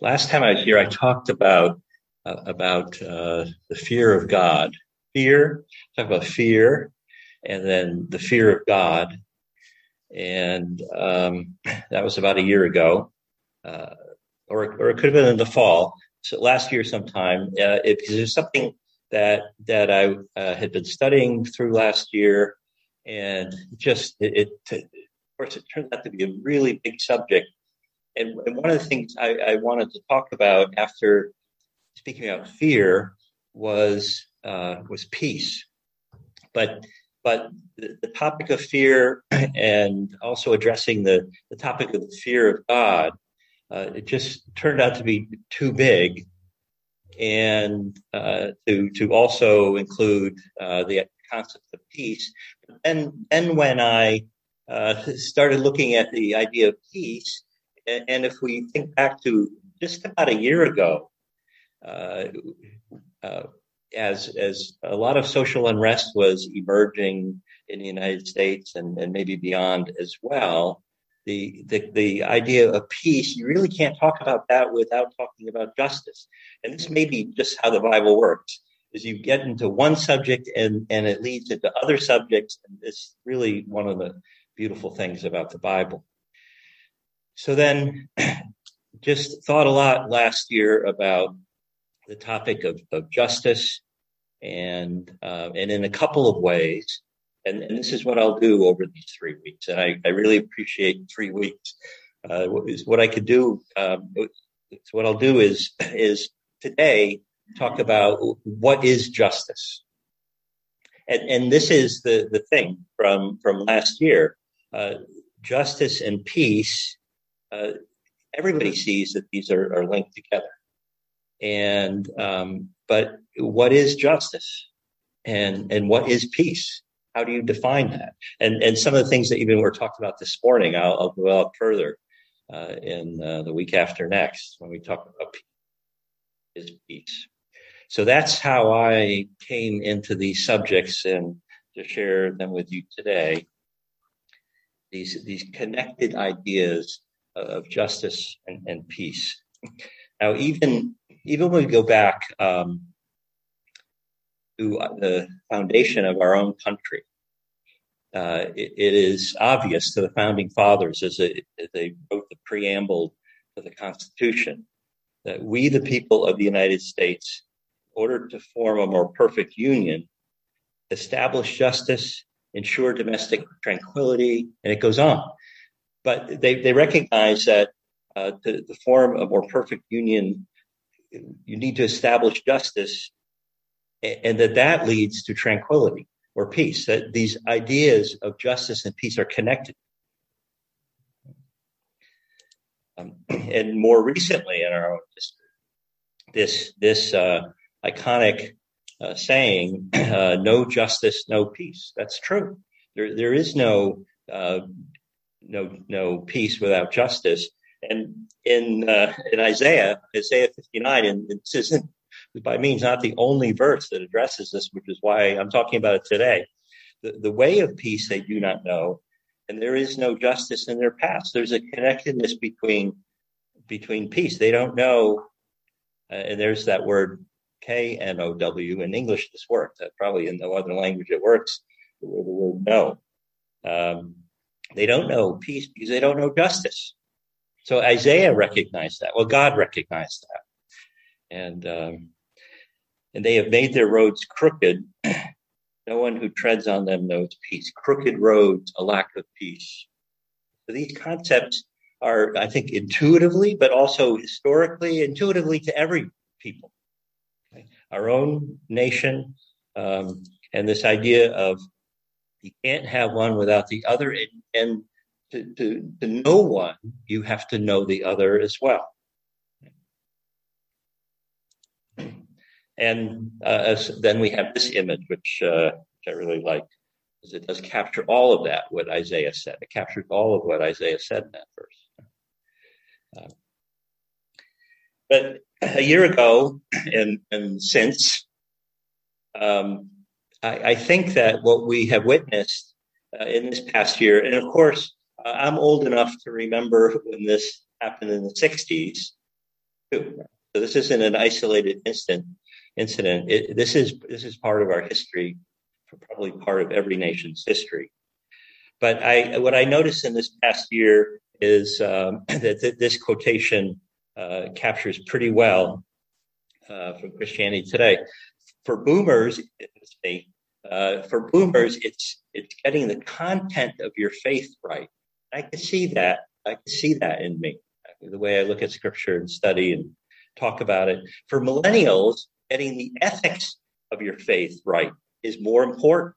last time I was here, I talked about uh, about uh, the fear of God. Fear, talk about fear, and then the fear of God, and um, that was about a year ago, uh, or or it could have been in the fall. So last year sometime, uh, it, because there's something that that I uh, had been studying through last year, and just it, it, of course it turned out to be a really big subject and, and one of the things I, I, wanted to talk about after speaking about fear was uh, was peace, but but the, the, topic of fear and also addressing the, the topic of the fear of God, uh, it just turned out to be too big, and uh, to to also include uh, the concept of peace. And then when I uh, started looking at the idea of peace, and if we think back to just about a year ago, uh, uh, as as a lot of social unrest was emerging in the United States and, and maybe beyond as well, the, the the idea of peace, you really can't talk about that without talking about justice. And this may be just how the Bible works. Is you get into one subject and, and it leads into other subjects. And it's really one of the beautiful things about the Bible. So then, just thought a lot last year about the topic of, of justice, and uh, and in a couple of ways, and, and, this is what I'll do over these three weeks. And I, I really appreciate three weeks. Uh, is what I could do. Um, what I'll do is is today talk about what is justice, and and this is the the thing from from last year. Uh, justice and peace uh, everybody sees that these are, are linked together. And um, but what is justice, and and what is peace? How do you define that? And and some of the things that even we're talking about this morning, I'll, I'll develop further uh, in uh, the week after next when we talk about peace. Is peace. So that's how I came into these subjects and to share them with you today. These these connected ideas of justice and, and peace. Now, even even when we go back um, to the foundation of our own country, uh, it, it is obvious to the founding fathers as, a, as they wrote the preamble to the Constitution that we, the people of the United States, in order to form a more perfect union, establish justice, ensure domestic tranquility, and it goes on but they, they recognize that uh, to, to form a more perfect union, you need to establish justice, and that that leads to tranquility or peace. That these ideas of justice and peace are connected. Um, and more recently in our own history, this this uh, iconic uh, saying, uh, "No justice, no peace." That's true. There there is no uh, no no peace without justice. And in uh, in Isaiah, Isaiah 59, and this isn't by means not the only verse that addresses this, which is why I'm talking about it today. The, the way of peace they do not know, and there is no justice in their past. There's a connectedness between between peace. They don't know, uh, and there's that word K N O W in English. This works. That probably in no other language it works. The word no. Um, they don't know peace because they don't know justice. So Isaiah recognized that. Well, God recognized that. And, um, and they have made their roads crooked. no one who treads on them knows peace. Crooked roads, a lack of peace. So these concepts are, I think, intuitively, but also historically, intuitively to every people. Okay? Our own nation, um, and this idea of you can't have one without the other. And, and to, to, to know one, you have to know the other as well. And uh, then we have this image, which, uh, which I really like, because it does capture all of that, what Isaiah said. It captures all of what Isaiah said in that verse. Uh, but a year ago and, and since, um, I, I think that what we have witnessed uh, in this past year, and of course, uh, I'm old enough to remember when this happened in the 60s, too. So this isn't an isolated instant incident. It, this is this is part of our history, probably part of every nation's history. But I, what I noticed in this past year is um, that th- this quotation uh, captures pretty well uh, from Christianity Today. For boomers, uh, for boomers, it's it's getting the content of your faith right. I can see that. I can see that in me, the way I look at Scripture and study and talk about it. For millennials, getting the ethics of your faith right is more important.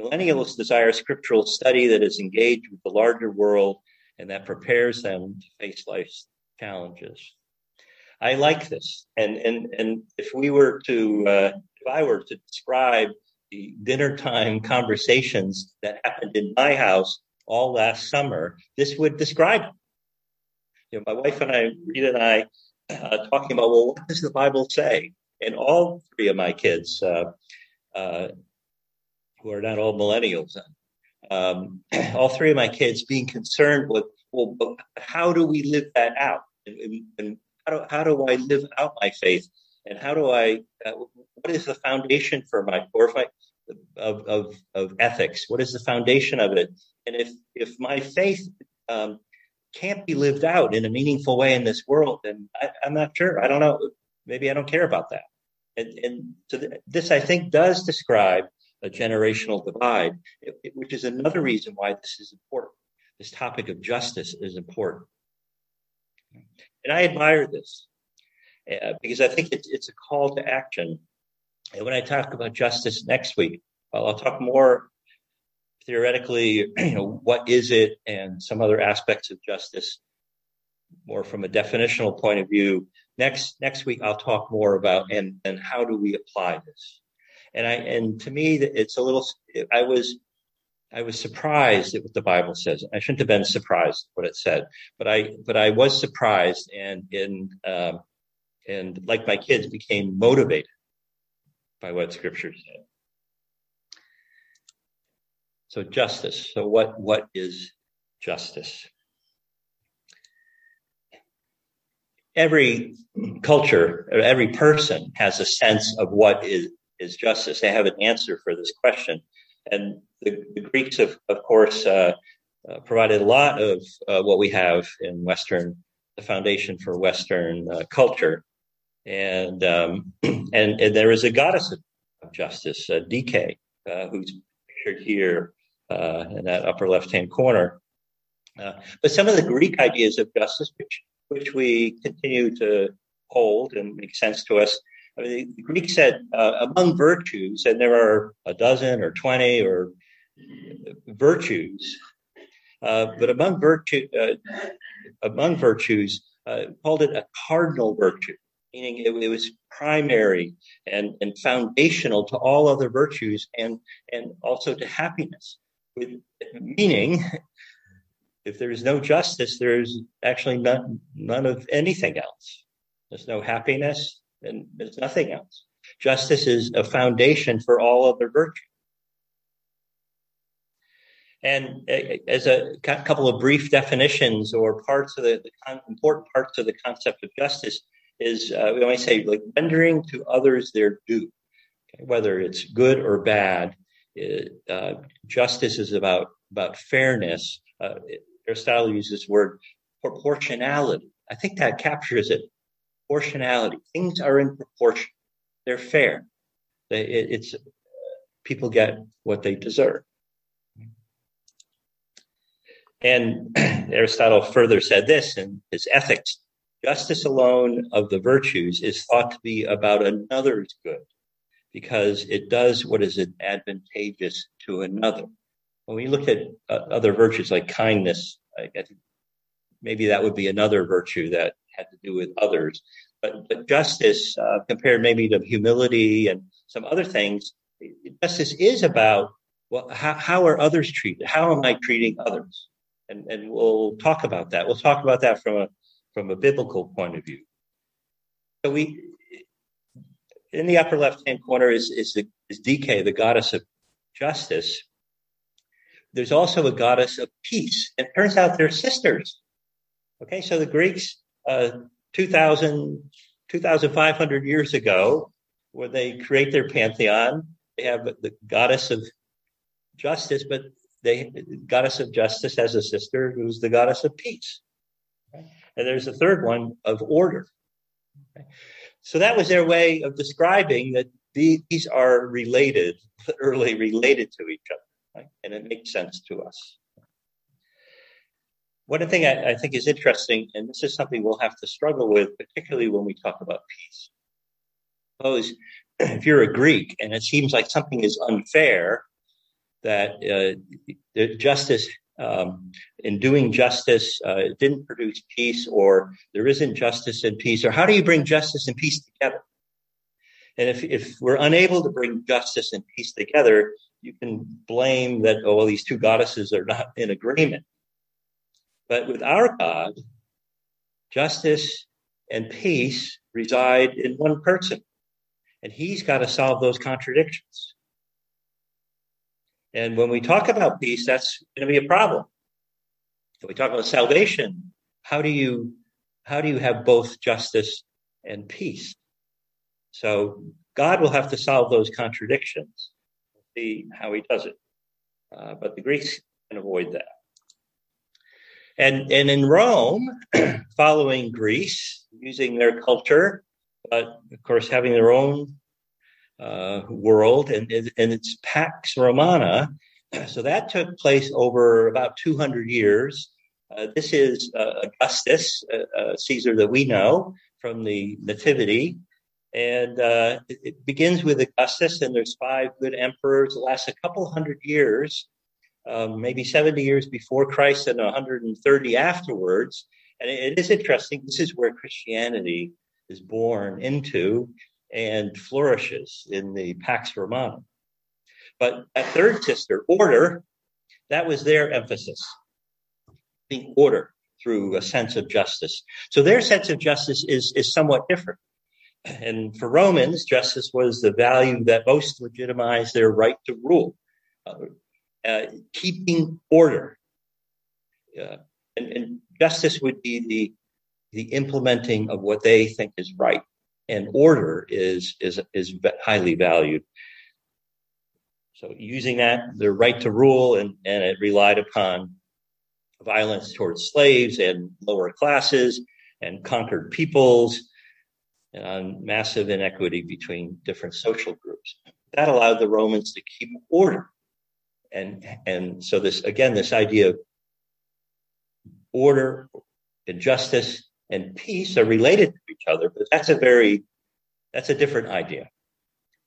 Millennials desire scriptural study that is engaged with the larger world and that prepares them to face life's challenges. I like this, and and and if we were to, uh, if I were to describe the dinner time conversations that happened in my house all last summer, this would describe it. You know, my wife and I, Rita and I, uh, talking about, well, what does the Bible say? And all three of my kids, uh, uh, who are not all millennials, um, all three of my kids being concerned with, well, how do we live that out? And, and how, do, how do I live out my faith? And how do I, uh, what is the foundation for my, or if of, of, of ethics? What is the foundation of it? And if, if my faith um, can't be lived out in a meaningful way in this world, then I, am not sure. I don't know. Maybe I don't care about that. And, and so th- this, I think, does describe a generational divide, it, it, which is another reason why this is important. This topic of justice is important. And I admire this uh, because I think it's a call to action. And when I talk about justice next week, well, I'll talk more theoretically, you know, what is it and some other aspects of justice more from a definitional point of view. Next, next week, I'll talk more about and, and how do we apply this? And I, and to me, it's a little, I was, I was surprised at what the Bible says. I shouldn't have been surprised what it said, but I, but I was surprised and, in, um, and like my kids became motivated by what scripture said. So justice. So what, what is justice? Every culture, every person has a sense of what is, is justice. They have an answer for this question. And the, the Greeks, of, of course, uh, uh, provided a lot of uh, what we have in Western, the foundation for Western uh, culture. And, um, and, and there is a goddess of, justice, uh, Dike, uh, who's pictured here uh, in that upper left-hand corner. Uh, but some of the Greek ideas of justice, which which we continue to hold and make sense to us. I mean, the Greek said uh, among virtues, and there are a dozen or twenty or virtues, uh, but among virtue among virtues, called it a cardinal virtue, meaning it, it was primary and, and foundational to all other virtues and and also to happiness with meaning if there's no justice, there's actually none, none of anything else. There's no happiness and there's nothing else. Justice is a foundation for all other virtues. And as a couple of brief definitions or parts of the, the important parts of the concept of justice is uh, we always say like rendering to others their due, okay? whether it's good or bad, uh, justice is about about fairness. Uh, Aristotle uses this word proportionality. I think that captures it. Proportionality. Things are in proportion. They're fair. They, it, it's people get what they deserve. And Aristotle further said this in his Ethics: justice alone of the virtues is thought to be about another's good because it does what is advantageous to another. When we look at uh, other virtues like kindness, I, think maybe that would be another virtue that had to do with others. But, but justice, uh, compared maybe to humility and some other things, justice is about well, how, how are others treated? How am I treating others? And, and we'll talk about that. We'll talk about that from a from a biblical point of view. So we in the upper left hand corner is, is, the, is Dike, the goddess of justice. There's also a goddess of peace. And it turns out they're sisters. Okay, so the Greeks uh, 2,000, 2,500 years ago, where they create their pantheon, they have the goddess of justice, but they goddess of justice has a sister who's the goddess of peace. And there's a third one of order. So that was their way of describing that these are related, literally related to each other. Right? And it makes sense to us. One thing I, I think is interesting, and this is something we'll have to struggle with, particularly when we talk about peace. Suppose if you're a Greek and it seems like something is unfair, that uh, justice um, in doing justice uh, didn't produce peace, or there isn't justice and peace, or how do you bring justice and peace together? And if, if we're unable to bring justice and peace together, you can blame that, oh, well, these two goddesses are not in agreement. But with our God, justice and peace reside in one person. And he's got to solve those contradictions. And when we talk about peace, that's going to be a problem. When we talk about salvation, how do you how do you have both justice and peace? So God will have to solve those contradictions. see how he does it. Uh, but the Greeks can avoid that. And, and in Rome, following Greece, using their culture, but of course having their own uh, world, and, and it's Pax Romana. So that took place over about 200 years. Uh, this is uh, Augustus, uh, uh, Caesar that we know from the Nativity. And it, it begins with Augustus, and there's five good emperors. It lasts a couple hundred years um, maybe 70 years before Christ and 130 afterwards. And it is interesting. This is where Christianity is born into and flourishes in the Pax Romana. But that third sister, order, that was their emphasis, being order through a sense of justice. So their sense of justice is, is somewhat different. And for Romans, justice was the value that most legitimized their right to rule. Uh, uh, keeping order. Uh, and, and, justice would be the the implementing of what they think is right, and order is is is highly valued. So using that, their right to rule, and, and it relied upon violence towards slaves and lower classes and conquered peoples and on massive inequity between different social groups. That allowed the Romans to keep order and and so this again this idea of order and justice and peace are related to each other but that's a very that's a different idea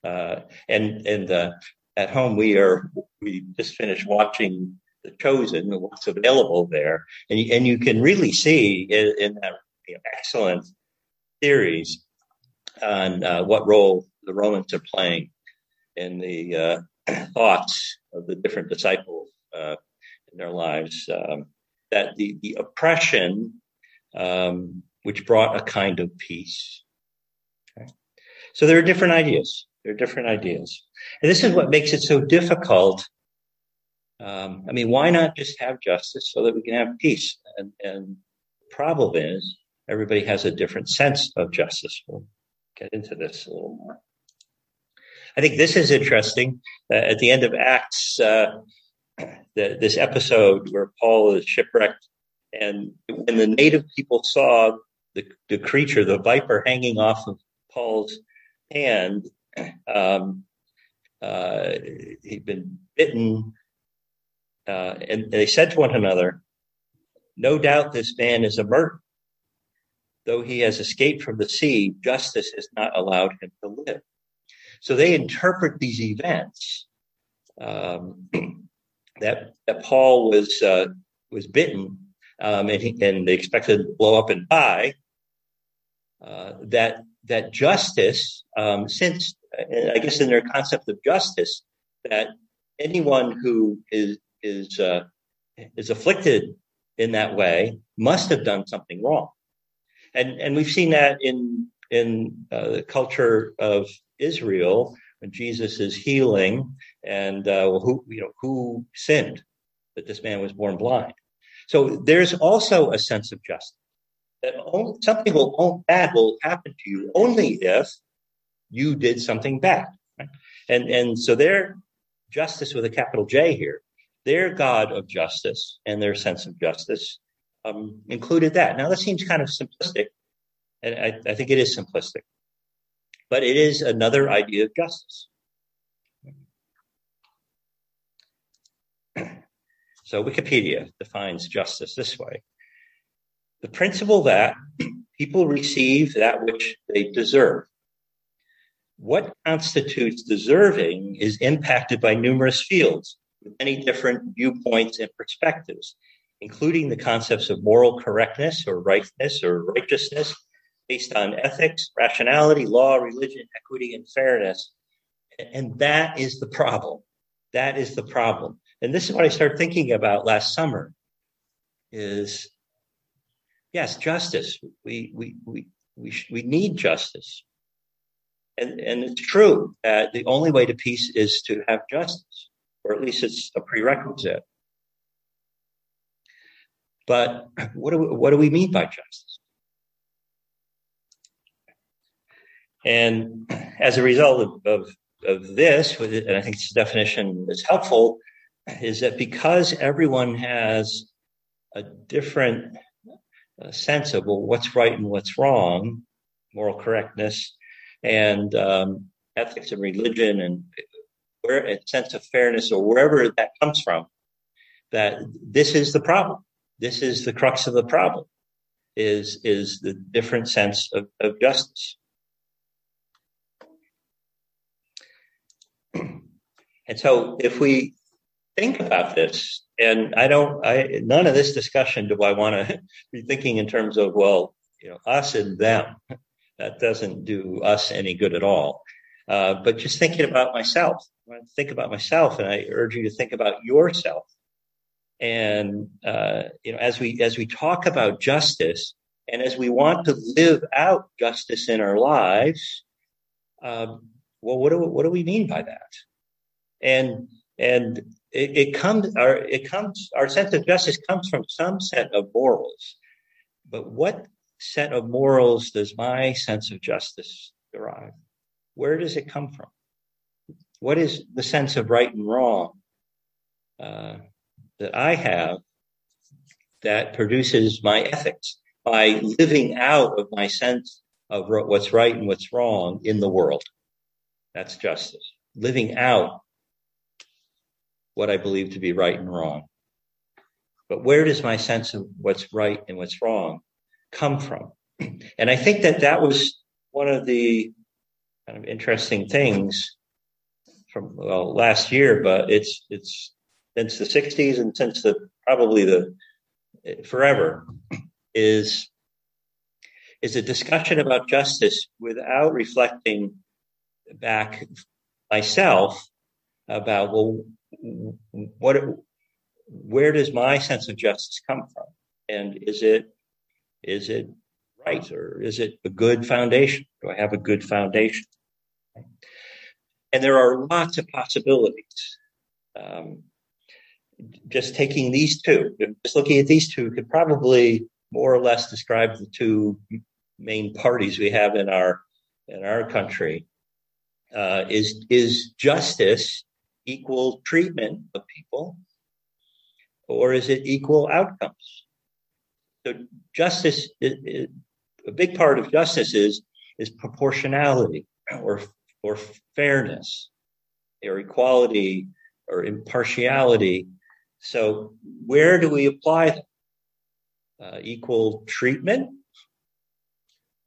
uh, and and uh, at home we are we just finished watching the chosen what's available there and you, and you can really see in, in that you know, excellent series on uh, what role the romans are playing in the uh, thoughts of the different disciples uh, in their lives. Um, that the, the oppression, um, which brought a kind of peace. Okay? So there are different ideas. There are different ideas. And this is what makes it so difficult. Um, I mean, why not just have justice so that we can have peace? And, and the problem is everybody has a different sense of justice. We'll get into this a little more. I think this is interesting. Uh, at the end of Acts, uh, the, this episode where Paul is shipwrecked, and when the native people saw the, the creature, the viper, hanging off of Paul's hand, um, uh, he'd been bitten, uh, and they said to one another, "No doubt this man is a murderer." Though he has escaped from the sea, justice has not allowed him to live. So they interpret these events um, that that Paul was uh, was bitten um, and, and they expected to blow up and die. Uh, that that justice, um, since I guess in their concept of justice, that anyone who is is uh, is afflicted in that way must have done something wrong, and and we've seen that in in uh, the culture of Israel when Jesus is healing, and uh, who you know who sinned that this man was born blind. So there's also a sense of justice. that only, something will bad will happen to you only if you did something bad. Right? And and so their justice with a capital J here, their God of justice and their sense of justice um, included that. Now that seems kind of simplistic, and I, I think it is simplistic, but it is another idea of justice. So Wikipedia defines justice this way. The principle that people receive that which they deserve. What constitutes deserving is impacted by numerous fields with many different viewpoints and perspectives, including the concepts of moral correctness or rightness or righteousness based on ethics, rationality, law, religion, equity, and fairness. And that is the problem. That is the problem. And this is what I started thinking about last summer is yes, justice. We, we, we, we, we need justice. And, and it's true that the only way to peace is to have justice, or at least it's a prerequisite. But what do we, what do we mean by justice? And as a result of, of, of this, and I think this definition is helpful, is that because everyone has a different uh, sense of well, what's right and what's wrong, moral correctness, and um, ethics and religion, and where a sense of fairness or wherever that comes from, that this is the problem. This is the crux of the problem. Is is the different sense of, of justice. And so if we think about this. And I don't, I, none of this discussion do I want to be thinking in terms of, well, you know, us and them. That doesn't do us any good at all. Uh, but just thinking about myself, I think about myself, and I urge you to think about yourself. And uh, you know, as we as we talk about justice, and as we want to live out justice in our lives, um, well, what do what do we mean by that? And and it, it comes our it comes our sense of justice comes from some set of morals. But what set of morals does my sense of justice derive? Where does it come from? What is the sense of right and wrong uh, that I have that produces my ethics by living out of my sense of what's right and what's wrong in the world? That's justice. Living out what I believe to be right and wrong. But where does my sense of what's right and what's wrong come from? And I think that that was one of the kind of interesting things from well last year, but it's it's since the 60s and since the probably the forever is is a discussion about justice without reflecting back myself about well what where does my sense of justice come from? And is it is it right or is it a good foundation? Do i have a good foundation? And there are lots of possibilities. Um, just taking these two just looking at these two could probably more or less describe the two main parties we have in our in our country. Uh, is is justice equal treatment of people or is it equal outcomes? So justice, a big part of justice is is proportionality or or fairness or equality or impartiality. So where do we apply? Uh, equal treatment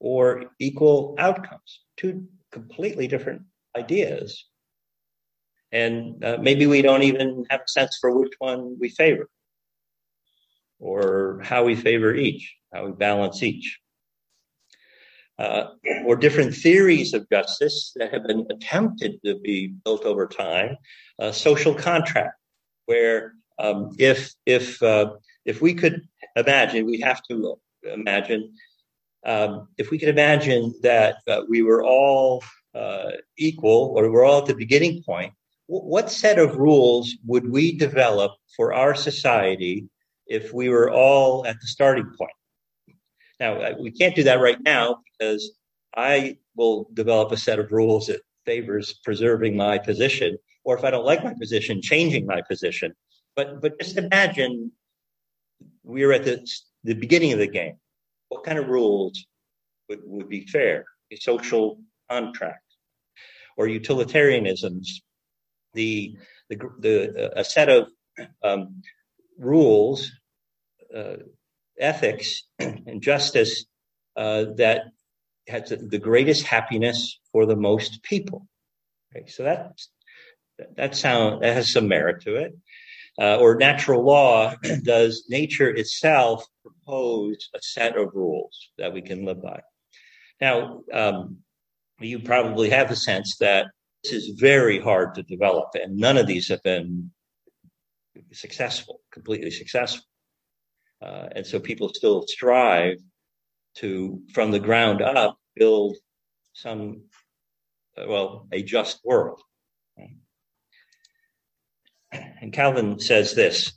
or equal outcomes? Two completely different ideas. And uh, maybe we don't even have a sense for which one we favor or how we favor each, how we balance each. Uh, or different theories of justice that have been attempted to be built over time. Uh, social contract, where um, if if uh, if we could imagine, we have to imagine um, if we could imagine that uh, we were all uh, equal or we're all at the beginning point, what set of rules would we develop for our society if we were all at the starting point? Now, uh, we can't do that right now because I will develop a set of rules that favors preserving my position, or if I don't like my position, changing my position. But but just imagine we're at the the beginning of the game. What kind of rules would, would be fair? A social contract or utilitarianisms, the the, the a set of um, rules, uh, ethics, and justice uh, that has the greatest happiness for the most people. Okay, so that that sound that has some merit to it. Uh, or natural law does nature itself propose a set of rules that we can live by. Now, um, you probably have a sense that is very hard to develop, and none of these have been successful, completely successful. Uh, and so people still strive to, from the ground up, build some, well, a just world. And Calvin says this,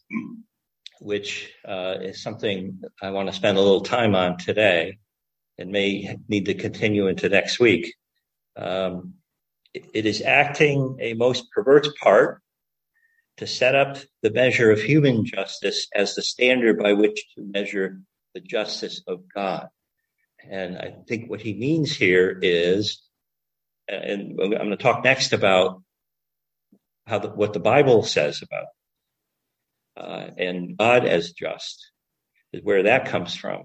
which uh, is something I want to spend a little time on today and may need to continue into next week. Um, it, is acting a most perverse part to set up the measure of human justice as the standard by which to measure the justice of God. And I think what he means here is, and I'm going to talk next about how the, what the Bible says about uh, and God as just is where that comes from.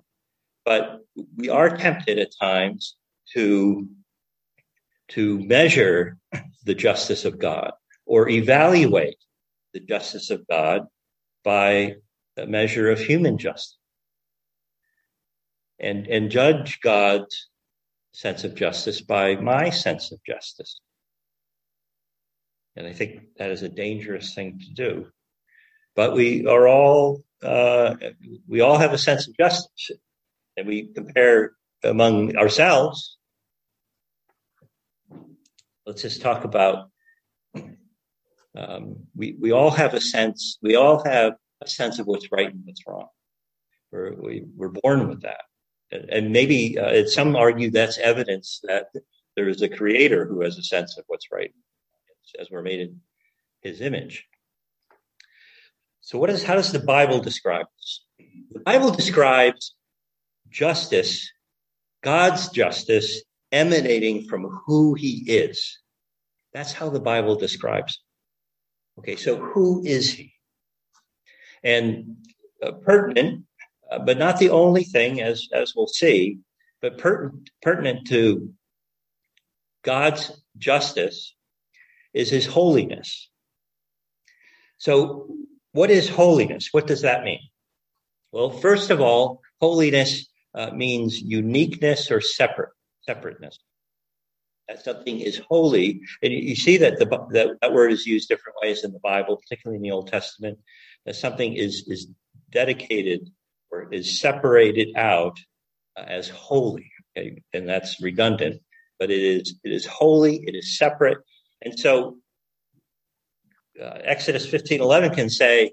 But we are tempted at times to to measure the justice of God or evaluate the justice of God by a measure of human justice and, and judge God's sense of justice by my sense of justice. And I think that is a dangerous thing to do. But we are all, uh, we all have a sense of justice. And we compare among ourselves let's just talk about um, we we all have a sense we all have a sense of what's right and what's wrong. We're we, we're born with that, and, and maybe uh, some argue that's evidence that there is a creator who has a sense of what's right, as we're made in His image. So, what is how does the Bible describe this? The Bible describes justice, God's justice, emanating from who he is. That's how the Bible describes. Okay, so who is he? And uh, pertinent, uh, but not the only thing, as as we'll see, but pertinent pertinent to God's justice is His holiness. So, what is holiness? What does that mean? Well, first of all, holiness uh, means uniqueness or separate separateness. That something is holy, and you see that the that, that word is used different ways in the Bible, particularly in the Old Testament. That something is is dedicated or is separated out uh, as holy, okay? and that's redundant. But it is it is holy, it is separate, and so uh, Exodus fifteen eleven can say,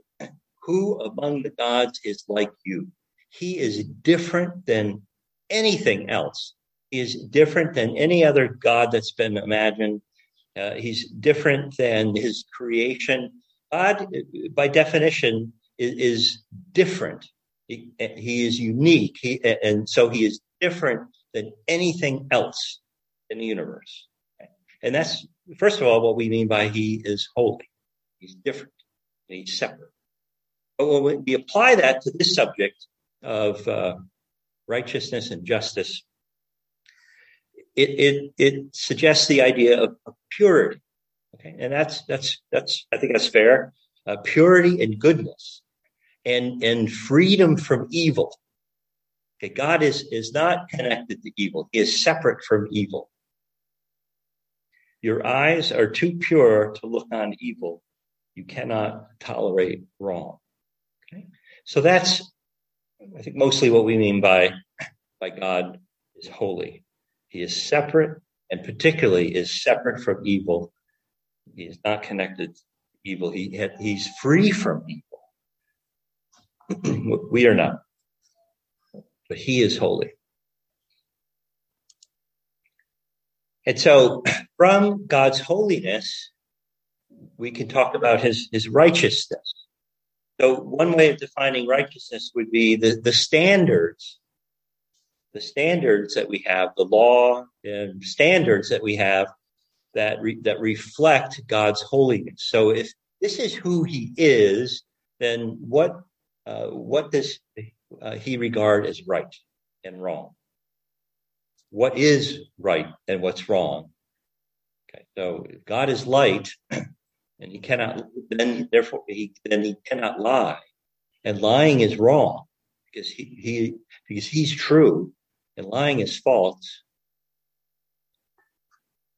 "Who among the gods is like you?" He is different than anything else is different than any other God that's been imagined. Uh, he's different than his creation. God, by definition, is, is different. He, he, is unique. He, and so he is different than anything else in the universe. And that's, first of all, what we mean by he is holy. He's different. and he's separate. But when we apply that to this subject of uh, righteousness and justice, it, it, it suggests the idea of, of purity. Okay. And that's, that's, that's, I think that's fair. Uh, purity and goodness and, and freedom from evil. Okay. God is, is not connected to evil. He is separate from evil. Your eyes are too pure to look on evil. You cannot tolerate wrong. Okay. So that's, I think, mostly what we mean by, by God is holy. He is separate and particularly is separate from evil. He is not connected to evil. He, he's free from evil. we are not. But he is holy. And so from God's holiness, we can talk about his, his righteousness. So one way of defining righteousness would be the, the standards the standards that we have, the law and standards that we have that re, that reflect God's holiness. So if this is who He is, then what uh, what does uh, He regard as right and wrong? What is right and what's wrong? Okay, so God is light, and He cannot then therefore He then He cannot lie, and lying is wrong because He He because He's true, and lying is false.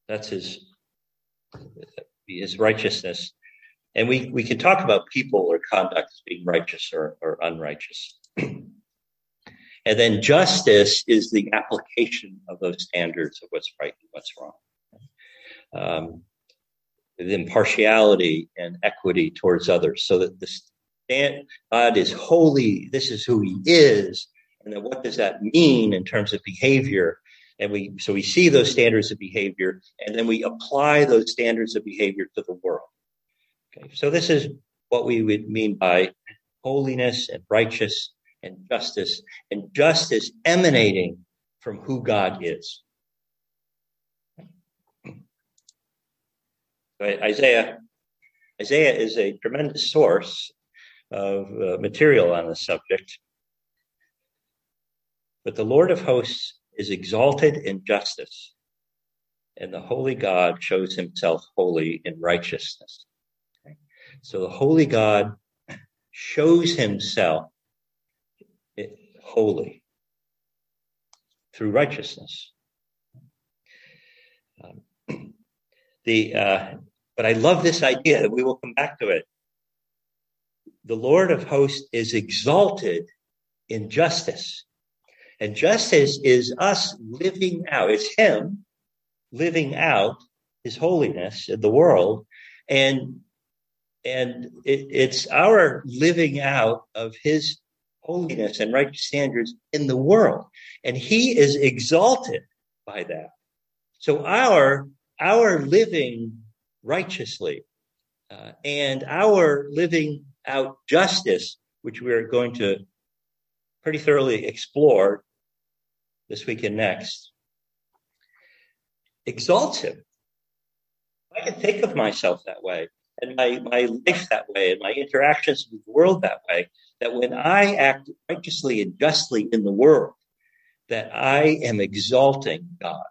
That's his his righteousness. And we, we can talk about people or conduct as being righteous or, or unrighteous. and then justice is the application of those standards of what's right and what's wrong. Um, impartiality and equity towards others, so that stand, God is holy. This is who He is, and then what does that mean in terms of behavior? and we so we see those standards of behavior and then we apply those standards of behavior to the world okay so this is what we would mean by holiness and righteous and justice and justice emanating from who god is Right? isaiah isaiah is a tremendous source of uh, material on the subject but the lord of hosts is exalted in justice, and the holy God shows himself holy in righteousness. Okay? So the holy God shows himself holy through righteousness. Um, the uh, but I love this idea that we will come back to it. The Lord of hosts is exalted in justice. And justice is us living out, it's Him living out His holiness in the world. And and it, it's our living out of His holiness and righteous standards in the world. And He is exalted by that. So our our living righteously uh, and our living out justice, which we're going to pretty thoroughly explore this week and next, exalts him. I can think of myself that way and my, my life that way and my interactions with the world that way, that when I act righteously and justly in the world, that I am exalting God.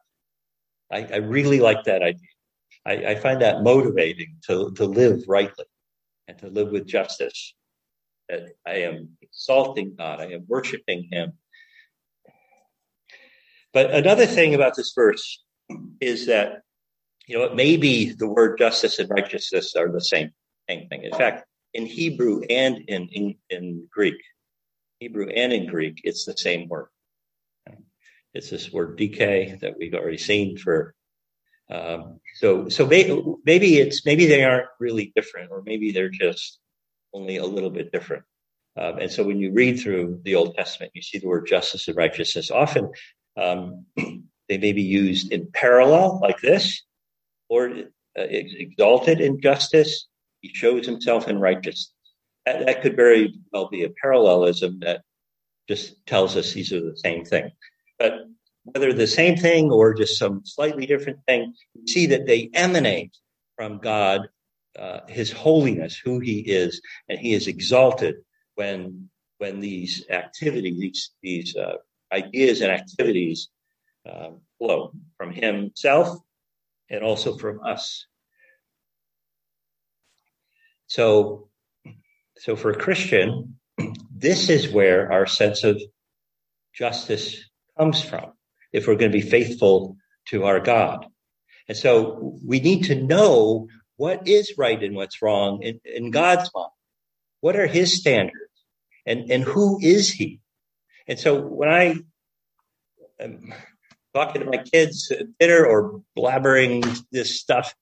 I, I really like that idea. I, I, find that motivating to, to live rightly and to live with justice. That I am exalting God. I am worshiping Him but another thing about this verse is that, you know, it may be the word justice and righteousness are the same, thing. In fact, in Hebrew and in, in, in Greek, Hebrew and in Greek, it's the same word. It's this word dike that we've already seen for. Um, so, so maybe it's maybe they aren't really different, or maybe they're just only a little bit different. Um, and so when you read through the Old Testament, you see the word justice and righteousness. Often um, they may be used in parallel, like this, or uh, exalted in justice. He shows himself in righteousness. That, that could very well be a parallelism that just tells us these are the same thing. But whether the same thing or just some slightly different thing, we see that they emanate from God, uh, His holiness, who He is, and He is exalted when when these activities, these these uh, ideas and activities uh, flow from himself and also from us. So, so for a Christian, this is where our sense of justice comes from. If we're going to be faithful to our God. And so we need to know what is right and what's wrong in, in God's mind. What are his standards? And, and who is he? And so when I am talking to my kids at dinner or blabbering this stuff,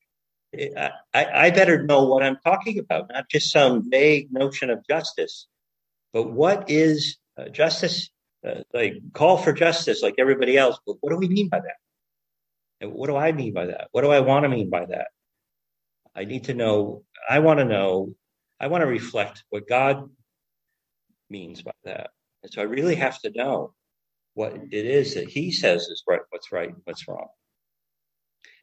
I, I better know what I'm talking about, not just some vague notion of justice, but what is uh, justice? Uh, like call for justice, like everybody else. But what do we mean by that? And what do I mean by that? What do I want to mean by that? I need to know, I want to know, I want to reflect what God means by that. And so I really have to know what it is that He says is right, what's right, what's wrong.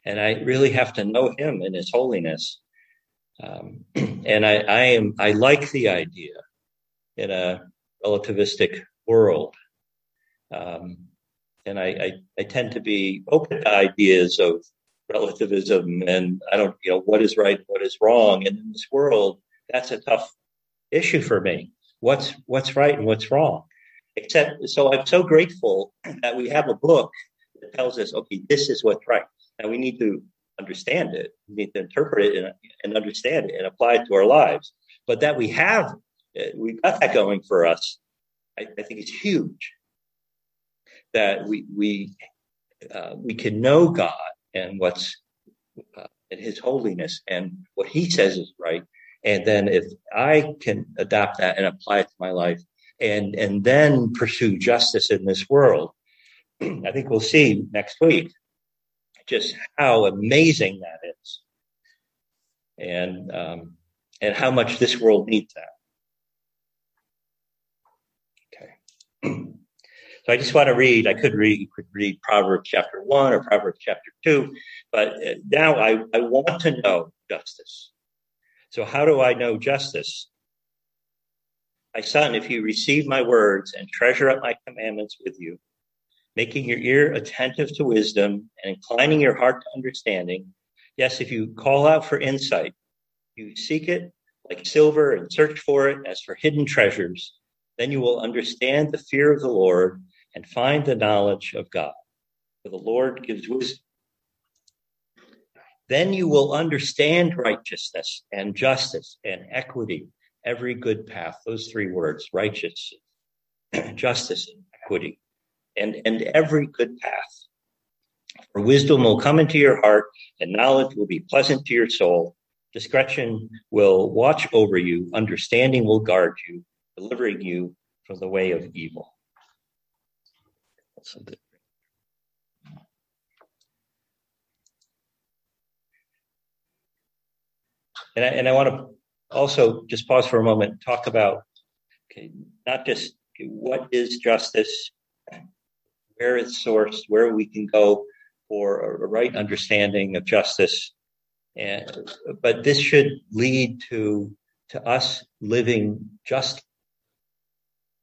And I really have to know Him in His holiness. Um, and I, I am, I like the idea in a relativistic world. Um, and I, I, I tend to be open to ideas of relativism and I don't, you know, what is right, what is wrong. And in this world, that's a tough issue for me. What's what's right and what's wrong? Except, so I'm so grateful that we have a book that tells us, okay, this is what's right. And we need to understand it. We need to interpret it and, and understand it and apply it to our lives. But that we have, uh, we've got that going for us. I, I think it's huge that we we uh, we can know God and what's uh, in His holiness and what He says is right, and then if I can adopt that and apply it to my life, and and then pursue justice in this world, I think we'll see next week just how amazing that is, and um, and how much this world needs that. Okay. So I just want to read. I could read could read Proverbs chapter one or Proverbs chapter two, but uh, now I, I want to know justice. So how do I know justice? My son, if you receive my words and treasure up my commandments with you, making your ear attentive to wisdom and inclining your heart to understanding, yes, if you call out for insight, you seek it like silver and search for it as for hidden treasures, then you will understand the fear of the Lord and find the knowledge of God. For the Lord gives wisdom. Then you will understand righteousness and justice and equity, every good path. Those three words, righteous, justice, equity, and, and every good path. For wisdom will come into your heart, and knowledge will be pleasant to your soul. Discretion will watch over you, understanding will guard you, delivering you from the way of evil. And I, and I want to also just pause for a moment, talk about okay, not just what is justice, where it's sourced, where we can go for a right understanding of justice, and but this should lead to to us living just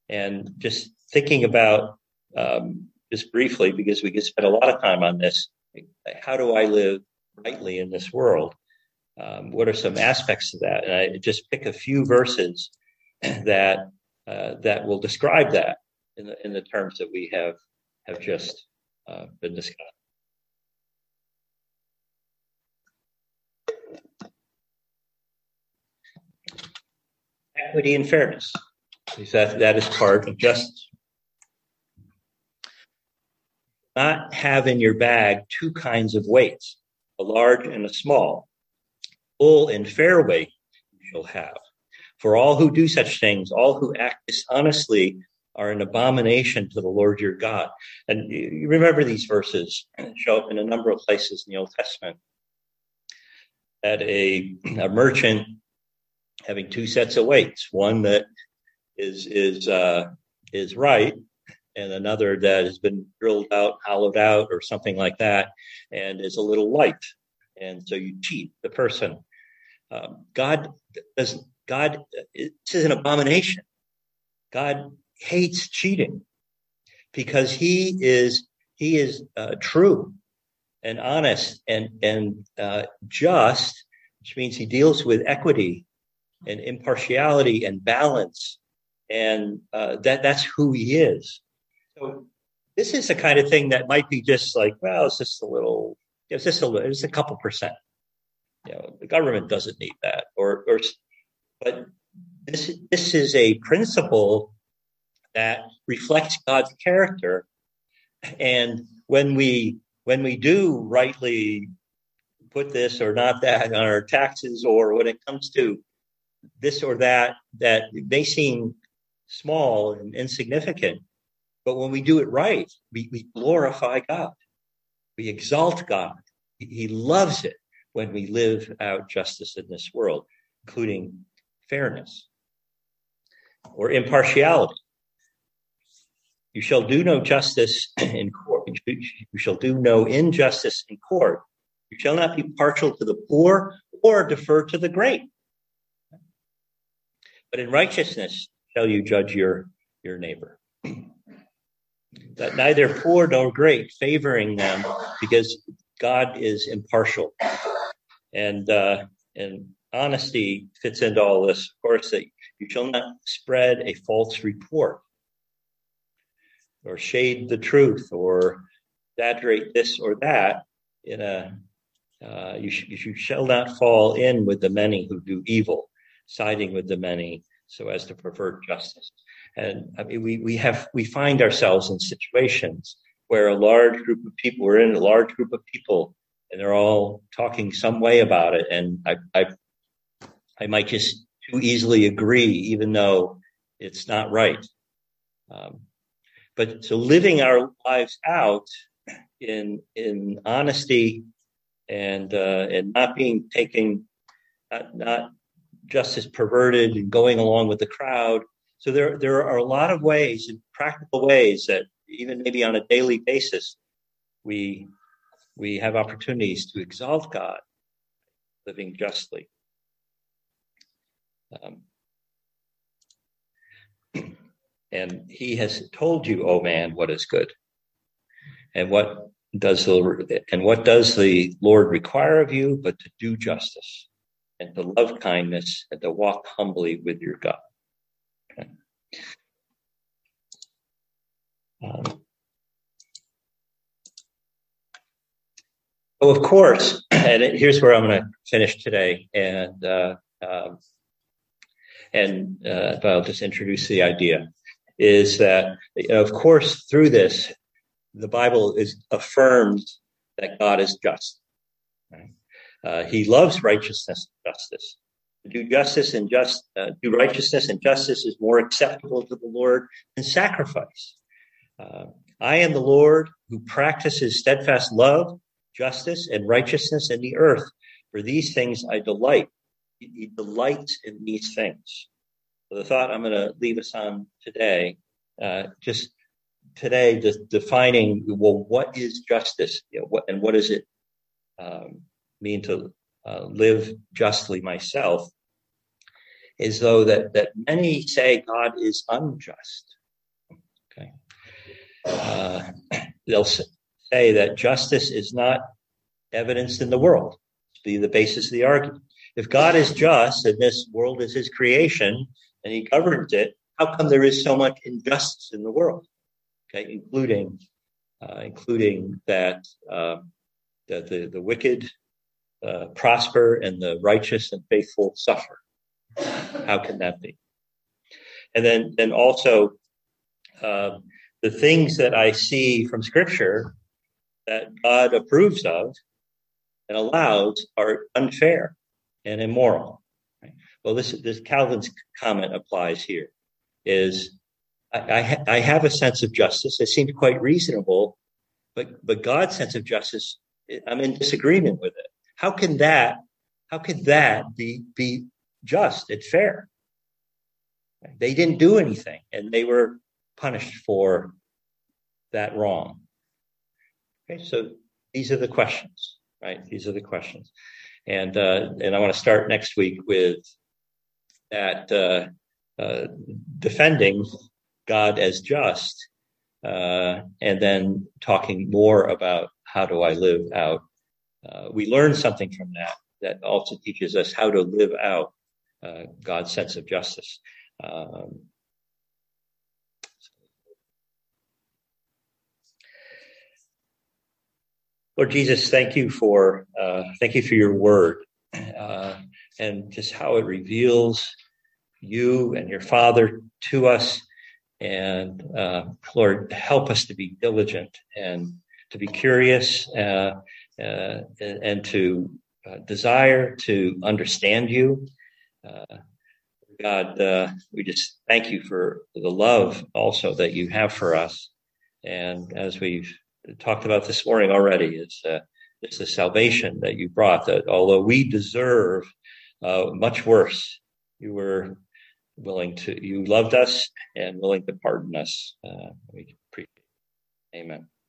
and just thinking about um, just briefly, because we could spend a lot of time on this. How do I live rightly in this world? Um, what are some aspects of that? And I just pick a few verses that uh, that will describe that in the in the terms that we have have just uh, been discussed. Equity and fairness. That that is part of justice. not have in your bag two kinds of weights, a large and a small. Full and fair weight you shall have. For all who do such things, all who act dishonestly, are an abomination to the Lord your God. And you remember these verses show up in a number of places in the Old Testament. That a, a merchant having two sets of weights, one that is is uh, is right and another that has been drilled out, hollowed out, or something like that, and is a little light. And so you cheat the person. Um, God does. God, this is an abomination. God hates cheating because He is He is uh, true and honest and and uh, just, which means He deals with equity and impartiality and balance, and uh, that that's who He is. So this is the kind of thing that might be just like, well, it's just a little, it's just a little, it's a couple percent. You know, the government doesn't need that, or, or, but this this is a principle that reflects God's character, and when we when we do rightly put this or not that on our taxes, or when it comes to this or that that may seem small and insignificant, but when we do it right, we, we glorify God. We exalt God. He loves it when we live out justice in this world, including fairness or impartiality. You shall do no justice in court. You shall do no injustice in court. You shall not be partial to the poor or defer to the great. But in righteousness shall you judge your, your neighbor. that neither poor nor great, favoring them because God is impartial. And uh, and honesty fits into all this. Of course, that you shall not spread a false report or shade the truth or exaggerate this or that in a uh, you, sh- you shall not fall in with the many who do evil, siding with the many so as to pervert justice. And I mean, we, we have, we find ourselves in situations where a large group of people, we're in a large group of people and they're all talking some way about it. And I, I, I might just too easily agree, even though it's not right. Um, but so living our lives out in in honesty and uh, and not being taken, not, not just as perverted and going along with the crowd. So there there are a lot of ways, practical ways that even maybe on a daily basis, we we have opportunities to exalt God, living justly. Um, and he has told you, oh man, what is good. And what does the and what does the Lord require of you but to do justice and to love kindness and to walk humbly with your God. Okay. Um, oh, of course, and here's where I'm going to finish today, and uh, um, and uh, I'll just introduce the idea is that, you know, of course, through this, the Bible is affirms that God is just. Right? Uh, he loves righteousness and justice. To do justice and just uh, do righteousness and justice is more acceptable to the Lord than sacrifice. Uh, I am the Lord who practices steadfast love, justice, and righteousness in the earth. For these things I delight. He delights in these things the thought I'm going to leave us on today, uh, just today, just defining well, what is justice, you know, what and what does it um, mean to uh, live justly myself? Is though that that many say God is unjust. Okay, uh, they'll say that justice is not evidenced in the world. to Be the basis of the argument. If God is just and this world is His creation, and he governs it, how come there is so much injustice in the world? Okay, including uh, including that uh, that the, the wicked uh, prosper and the righteous and faithful suffer. How can that be? And then then also um, the things that I see from Scripture that God approves of and allows are unfair and immoral well, this, this Calvin's comment applies here is I, I, ha- I have a sense of justice. It seems quite reasonable, but, but God's sense of justice, I'm in disagreement with it. How can that, how could that be, be just and fair? They didn't do anything and they were punished for that wrong. Okay, so these are the questions, right? These are the questions. And, uh, and I want to start next week with that uh, uh, defending God as just, uh, and then talking more about how do I live out. Uh, we learn something from that that also teaches us how to live out uh, God's sense of justice. Um, Lord Jesus, thank you for uh, thank you for your word and just how it reveals you and your Father to us. And uh, Lord, help us to be diligent and to be curious uh, uh, and to uh, desire to understand you. Uh, God, uh, we just thank you for the love also that you have for us. And as we've talked about this morning already. is uh, it's the salvation that you brought. That although we deserve uh, much worse, you were willing to. You loved us and willing to pardon us. Uh, we appreciate. Amen.